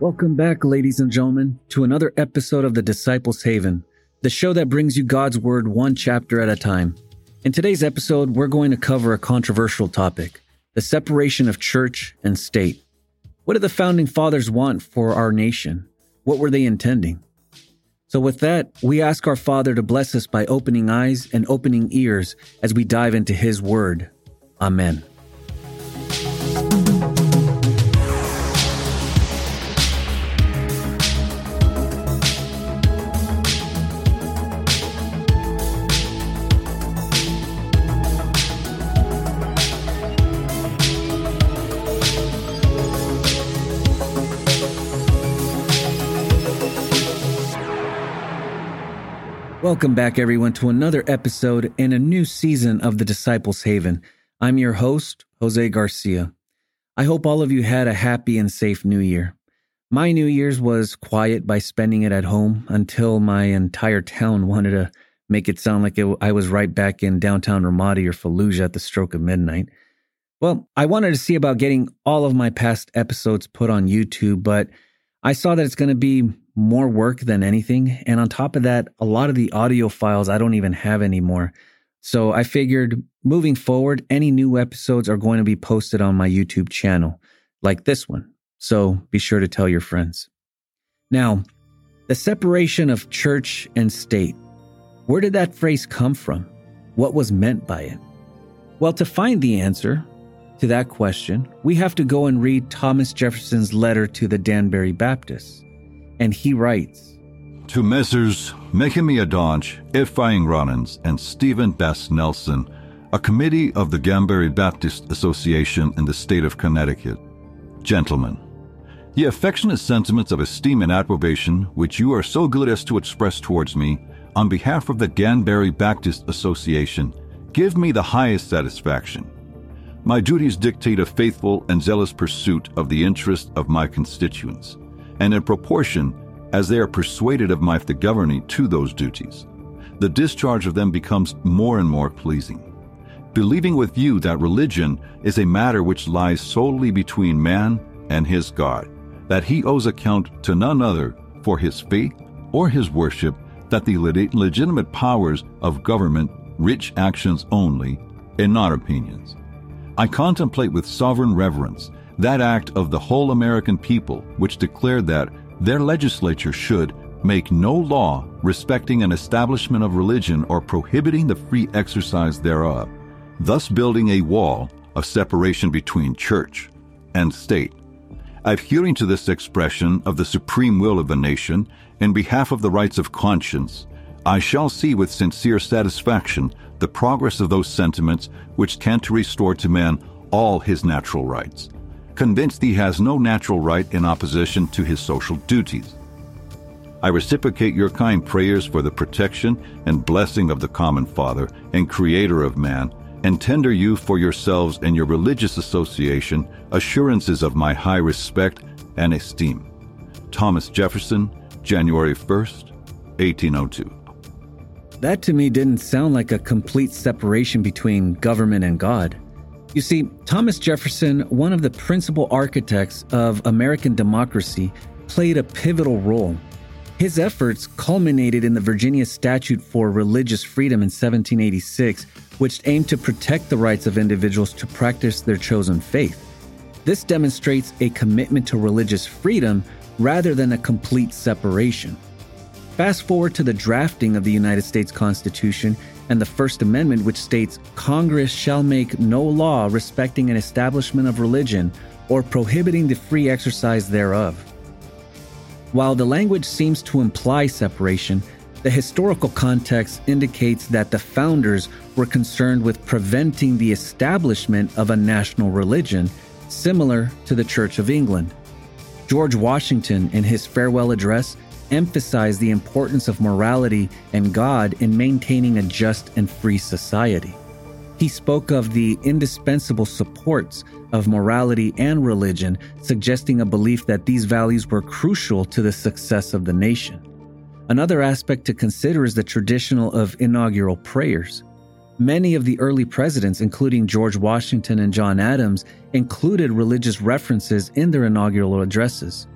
Welcome back, ladies and gentlemen, to another episode of the Disciples Haven, the show that brings you God's Word one chapter at a time. In today's episode, we're going to cover a controversial topic the separation of church and state. What did the founding fathers want for our nation? What were they intending? So, with that, we ask our Father to bless us by opening eyes and opening ears as we dive into His Word. Amen. Welcome back, everyone, to another episode and a new season of the Disciples Haven. I'm your host, Jose Garcia. I hope all of you had a happy and safe new year. My New Year's was quiet by spending it at home until my entire town wanted to make it sound like it, I was right back in downtown Ramadi or Fallujah at the stroke of midnight. Well, I wanted to see about getting all of my past episodes put on YouTube, but I saw that it's going to be more work than anything. And on top of that, a lot of the audio files I don't even have anymore. So I figured moving forward, any new episodes are going to be posted on my YouTube channel, like this one. So be sure to tell your friends. Now, the separation of church and state. Where did that phrase come from? What was meant by it? Well, to find the answer to that question, we have to go and read Thomas Jefferson's letter to the Danbury Baptists and he writes To Messrs. Nehemiah Dodge, Ephraim Robbins, and Stephen Bass Nelson, a committee of the Danbury Baptist Association in the state of Connecticut. Gentlemen, the affectionate sentiments of esteem and approbation which you are so good as to express towards me on behalf of the Danbury Baptist Association give me the highest satisfaction. My duties dictate a faithful and zealous pursuit of the interests of my constituents and in proportion as they are persuaded of my fidelity to those duties, the discharge of them becomes more and more pleasing. Believing with you that religion is a matter which lies solely between man and his God, that he owes account to none other for his faith or his worship, that the legitimate powers of government rich actions only, and not opinions. I contemplate with sovereign reverence that act of the whole American people which declared that their legislature should make no law respecting an establishment of religion or prohibiting the free exercise thereof, thus building a wall of separation between church and state. Adhering to this expression of the supreme will of the nation in behalf of the rights of conscience, I shall see with sincere satisfaction the progress of those sentiments which tend to restore to man all his natural rights convinced he has no natural right in opposition to his social duties. I reciprocate your kind prayers for the protection and blessing of the common Father and Creator of man, and tender you for yourselves and your religious association assurances of my high respect and esteem. Thomas Jefferson, January 1st, 1802. That to me didn't sound like a complete separation between government and God. You see, Thomas Jefferson, one of the principal architects of American democracy, played a pivotal role. His efforts culminated in the Virginia Statute for Religious Freedom in 1786, which aimed to protect the rights of individuals to practice their chosen faith. This demonstrates a commitment to religious freedom rather than a complete separation. Fast forward to the drafting of the United States Constitution and the First Amendment, which states Congress shall make no law respecting an establishment of religion or prohibiting the free exercise thereof. While the language seems to imply separation, the historical context indicates that the founders were concerned with preventing the establishment of a national religion similar to the Church of England. George Washington, in his farewell address, emphasized the importance of morality and God in maintaining a just and free society. He spoke of the indispensable supports of morality and religion, suggesting a belief that these values were crucial to the success of the nation. Another aspect to consider is the traditional of inaugural prayers. Many of the early presidents, including George Washington and John Adams, included religious references in their inaugural addresses.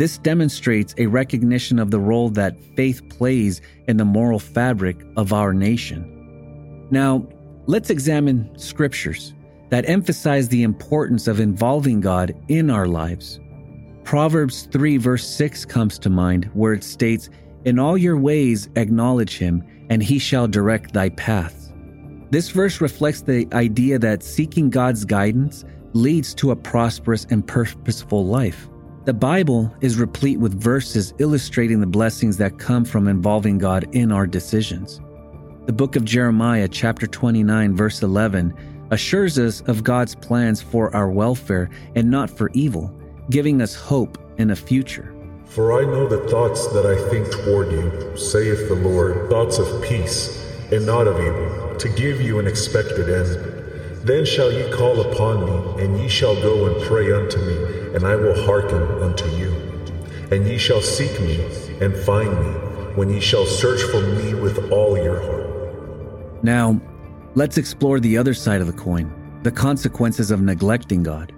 This demonstrates a recognition of the role that faith plays in the moral fabric of our nation. Now, let's examine scriptures that emphasize the importance of involving God in our lives. Proverbs 3, verse 6 comes to mind, where it states, In all your ways acknowledge him, and he shall direct thy paths. This verse reflects the idea that seeking God's guidance leads to a prosperous and purposeful life. The Bible is replete with verses illustrating the blessings that come from involving God in our decisions. The book of Jeremiah, chapter 29, verse 11, assures us of God's plans for our welfare and not for evil, giving us hope in a future. For I know the thoughts that I think toward you, saith the Lord, thoughts of peace and not of evil, to give you an expected end. Then shall ye call upon me, and ye shall go and pray unto me and I will hearken unto you. And ye shall seek me and find me when ye shall search for me with all your heart. Now, let's explore the other side of the coin the consequences of neglecting God.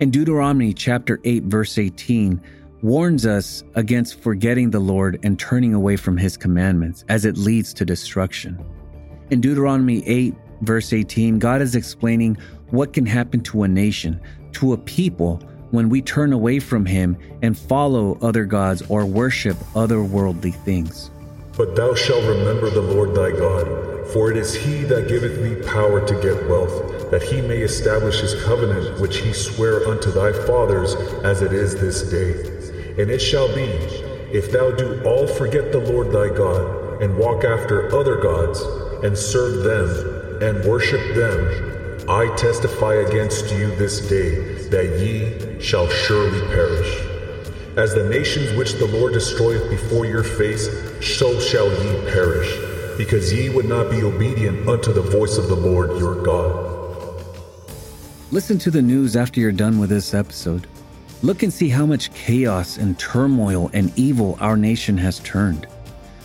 In Deuteronomy chapter 8, verse 18, warns us against forgetting the Lord and turning away from his commandments, as it leads to destruction. In Deuteronomy 8, verse 18, God is explaining what can happen to a nation, to a people, when we turn away from Him and follow other gods or worship otherworldly things. But thou shalt remember the Lord thy God, for it is He that giveth thee power to get wealth, that He may establish His covenant which He sware unto thy fathers, as it is this day. And it shall be, if thou do all forget the Lord thy God, and walk after other gods, and serve them, and worship them, I testify against you this day that ye shall surely perish. As the nations which the Lord destroyeth before your face, so shall ye perish, because ye would not be obedient unto the voice of the Lord your God. Listen to the news after you're done with this episode. Look and see how much chaos and turmoil and evil our nation has turned.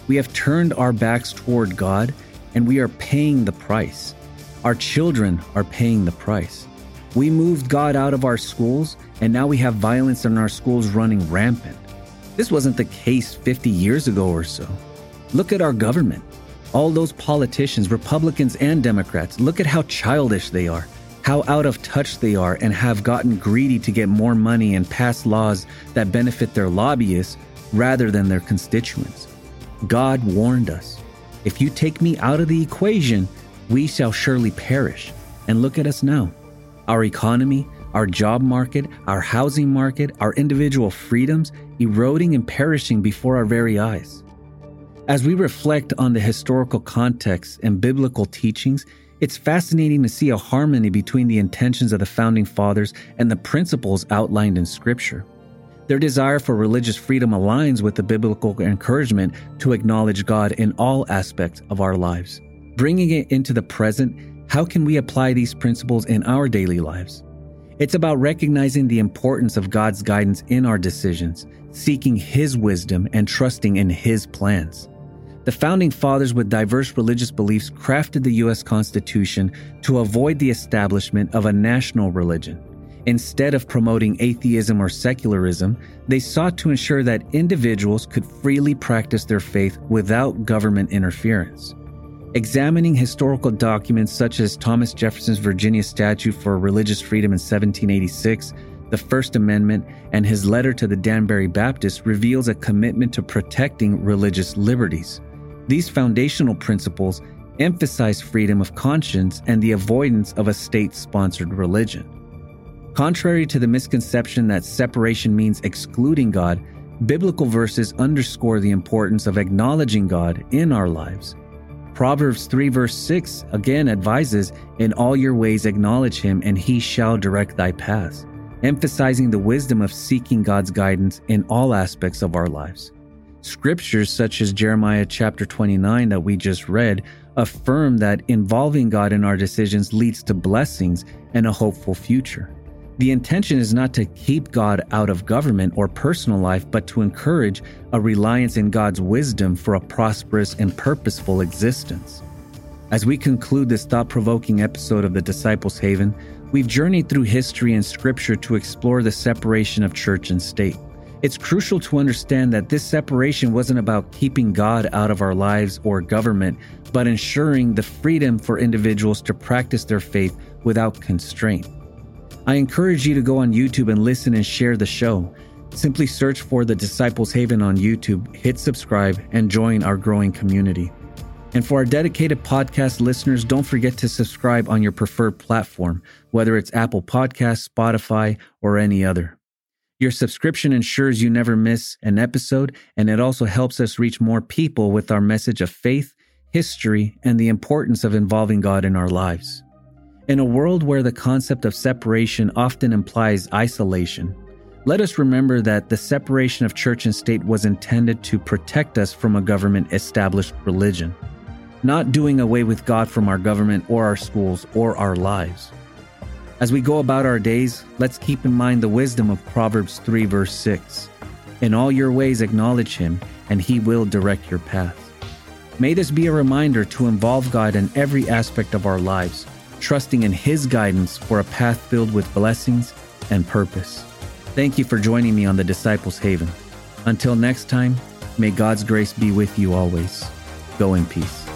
We have turned our backs toward God, and we are paying the price. Our children are paying the price. We moved God out of our schools, and now we have violence in our schools running rampant. This wasn't the case 50 years ago or so. Look at our government. All those politicians, Republicans and Democrats, look at how childish they are, how out of touch they are, and have gotten greedy to get more money and pass laws that benefit their lobbyists rather than their constituents. God warned us if you take me out of the equation, we shall surely perish. And look at us now. Our economy, our job market, our housing market, our individual freedoms eroding and perishing before our very eyes. As we reflect on the historical context and biblical teachings, it's fascinating to see a harmony between the intentions of the founding fathers and the principles outlined in Scripture. Their desire for religious freedom aligns with the biblical encouragement to acknowledge God in all aspects of our lives. Bringing it into the present, how can we apply these principles in our daily lives? It's about recognizing the importance of God's guidance in our decisions, seeking His wisdom, and trusting in His plans. The founding fathers with diverse religious beliefs crafted the U.S. Constitution to avoid the establishment of a national religion. Instead of promoting atheism or secularism, they sought to ensure that individuals could freely practice their faith without government interference. Examining historical documents such as Thomas Jefferson's Virginia Statute for Religious Freedom in 1786, the First Amendment, and his letter to the Danbury Baptists reveals a commitment to protecting religious liberties. These foundational principles emphasize freedom of conscience and the avoidance of a state sponsored religion. Contrary to the misconception that separation means excluding God, biblical verses underscore the importance of acknowledging God in our lives. Proverbs 3, verse 6 again advises, In all your ways acknowledge him, and he shall direct thy paths, emphasizing the wisdom of seeking God's guidance in all aspects of our lives. Scriptures such as Jeremiah chapter 29 that we just read affirm that involving God in our decisions leads to blessings and a hopeful future. The intention is not to keep God out of government or personal life, but to encourage a reliance in God's wisdom for a prosperous and purposeful existence. As we conclude this thought provoking episode of the Disciples' Haven, we've journeyed through history and scripture to explore the separation of church and state. It's crucial to understand that this separation wasn't about keeping God out of our lives or government, but ensuring the freedom for individuals to practice their faith without constraint. I encourage you to go on YouTube and listen and share the show. Simply search for the Disciples Haven on YouTube, hit subscribe, and join our growing community. And for our dedicated podcast listeners, don't forget to subscribe on your preferred platform, whether it's Apple Podcasts, Spotify, or any other. Your subscription ensures you never miss an episode, and it also helps us reach more people with our message of faith, history, and the importance of involving God in our lives. In a world where the concept of separation often implies isolation, let us remember that the separation of church and state was intended to protect us from a government established religion, not doing away with God from our government or our schools or our lives. As we go about our days, let's keep in mind the wisdom of Proverbs 3, verse 6. In all your ways, acknowledge him, and he will direct your path. May this be a reminder to involve God in every aspect of our lives, trusting in his guidance for a path filled with blessings and purpose. Thank you for joining me on the Disciples Haven. Until next time, may God's grace be with you always. Go in peace.